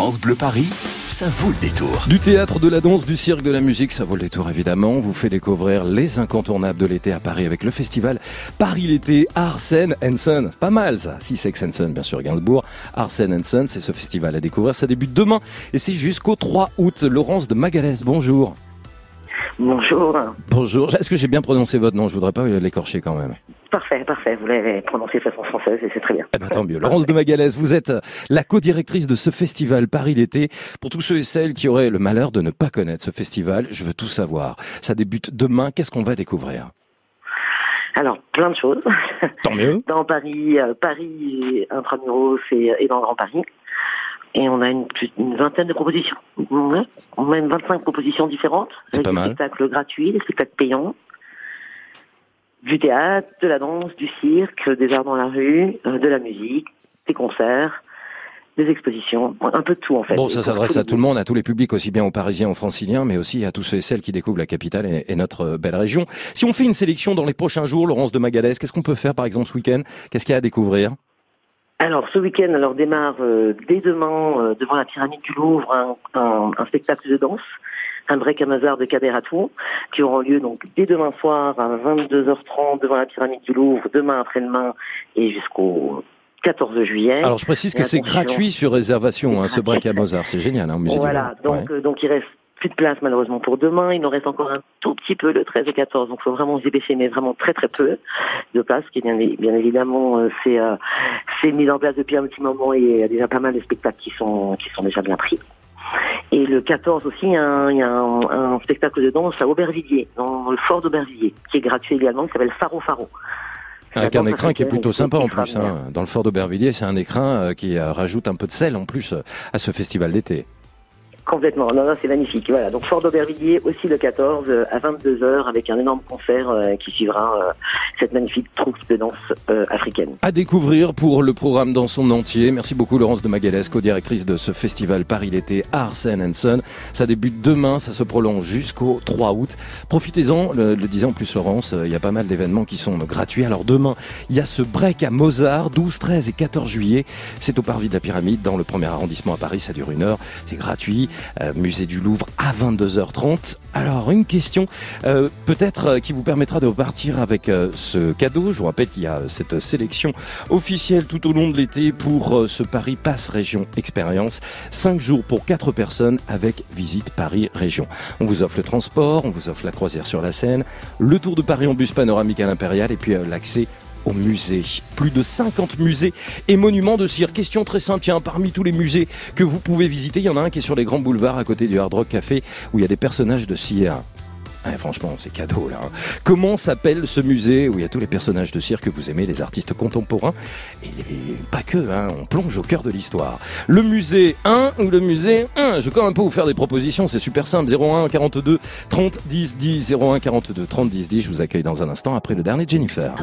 France Bleu Paris, ça vaut le détour. Du théâtre, de la danse, du cirque, de la musique, ça vaut le détour évidemment. On vous fait découvrir les incontournables de l'été à Paris avec le festival Paris l'été Arsène Son. C'est pas mal ça. Si Sex Son, bien sûr, Gainsbourg. Arsène Son, c'est ce festival à découvrir. Ça débute demain et c'est jusqu'au 3 août. Laurence de Magalès, bonjour. Bonjour. Bonjour. Est-ce que j'ai bien prononcé votre nom? Je voudrais pas l'écorcher quand même. Parfait, parfait. Vous l'avez prononcé de façon française et c'est très bien. Eh ben, tant mieux. Laurence de Magalès, vous êtes la co-directrice de ce festival Paris l'été. Pour tous ceux et celles qui auraient le malheur de ne pas connaître ce festival, je veux tout savoir. Ça débute demain. Qu'est-ce qu'on va découvrir? Alors, plein de choses. Tant mieux. Dans Paris, euh, Paris, intramuros et, et dans le Grand Paris. Et on a une, une vingtaine de propositions. On a une 25 propositions différentes. C'est pas des mal. spectacles gratuits, des spectacles payants. Du théâtre, de la danse, du cirque, des arts dans la rue, euh, de la musique, des concerts, des expositions, un peu de tout en fait. Bon, ça s'adresse à tout le monde, à tous les publics, aussi bien aux Parisiens, aux Franciliens, mais aussi à tous ceux et celles qui découvrent la capitale et, et notre euh, belle région. Si on fait une sélection dans les prochains jours, Laurence de Magalès, qu'est-ce qu'on peut faire par exemple ce week-end? Qu'est-ce qu'il y a à découvrir? Alors, ce week-end, alors démarre euh, dès demain euh, devant la pyramide du Louvre un, un- un spectacle de danse, un break à Mozart de Kader Atou, qui aura lieu donc dès demain soir à 22h30 devant la pyramide du Louvre, demain après-demain et jusqu'au 14 juillet. Alors je précise que c'est gratuit sur réservation, hein, ce break à Mozart, c'est génial, hein, au musée voilà, donc euh, donc il reste plus de place malheureusement pour demain. Il nous reste encore un tout petit peu le 13 et 14, donc il faut vraiment se dépêcher, mais vraiment très très peu de place, qui bien, bien évidemment euh, c'est euh, c'est mis en place depuis un petit moment et il y a déjà pas mal de spectacles qui sont qui sont déjà bien pris. Et le 14 aussi, il y a un, il y a un, un spectacle de danse à Aubervilliers, dans le fort d'Aubervilliers, qui est gratuit également, qui s'appelle Faro Faro. Avec La un écrin qui est plutôt sympa en plus. hein. Dans le fort d'Aubervilliers, c'est un écrin euh, qui euh, rajoute un peu de sel en plus euh, à ce festival d'été. Complètement, non, non, c'est magnifique. Voilà, donc Fort d'Aubervilliers aussi le 14 euh, à 22h avec un énorme concert euh, qui suivra euh, cette magnifique troupe de danse euh, africaine. À découvrir pour le programme dans son entier. Merci beaucoup Laurence de Magalès, co-directrice de ce festival Paris l'été Arsène Son. Ça débute demain, ça se prolonge jusqu'au 3 août. Profitez-en, le, le disait en plus Laurence, euh, il y a pas mal d'événements qui sont gratuits. Alors demain, il y a ce break à Mozart, 12, 13 et 14 juillet. C'est au Parvis de la Pyramide, dans le premier arrondissement à Paris. Ça dure une heure, c'est gratuit. Euh, musée du Louvre à 22h30. Alors une question, euh, peut-être euh, qui vous permettra de repartir avec ce cadeau. Je vous rappelle qu'il y a cette sélection officielle tout au long de l'été pour ce Paris Passe Région Expérience. 5 jours pour 4 personnes avec visite Paris Région. On vous offre le transport, on vous offre la croisière sur la Seine, le tour de Paris en bus panoramique à l'Impérial et puis l'accès au musée. Plus de 50 musées et monuments de cire. Question très simple, tiens, parmi tous les musées que vous pouvez visiter, il y en a un qui est sur les grands boulevards à côté du Hard Rock Café où il y a des personnages de cire. Franchement, c'est cadeau là. hein. Comment s'appelle ce musée où il y a tous les personnages de cire que vous aimez, les artistes contemporains? Et pas que, hein, on plonge au cœur de l'histoire. Le musée 1 ou le musée 1 Je vais quand même pas vous faire des propositions, c'est super simple. 01 42 30 10 10 01 42 30 10 10. Je vous accueille dans un instant après le dernier Jennifer.